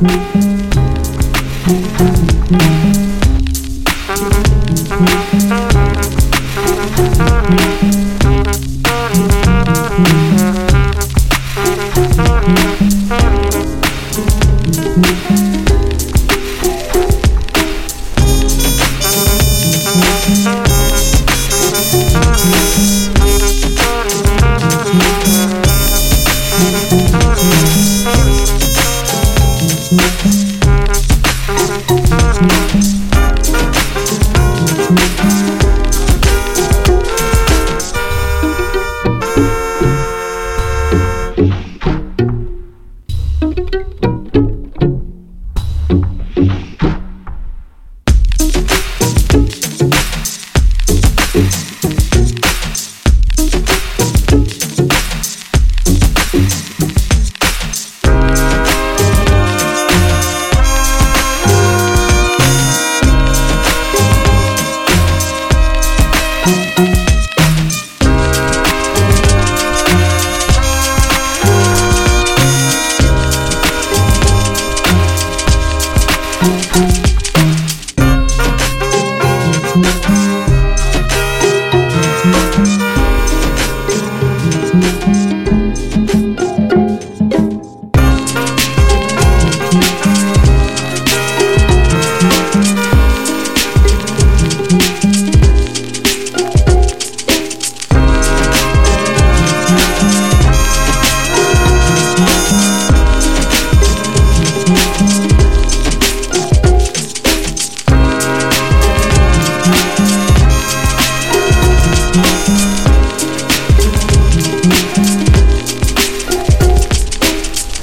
Thank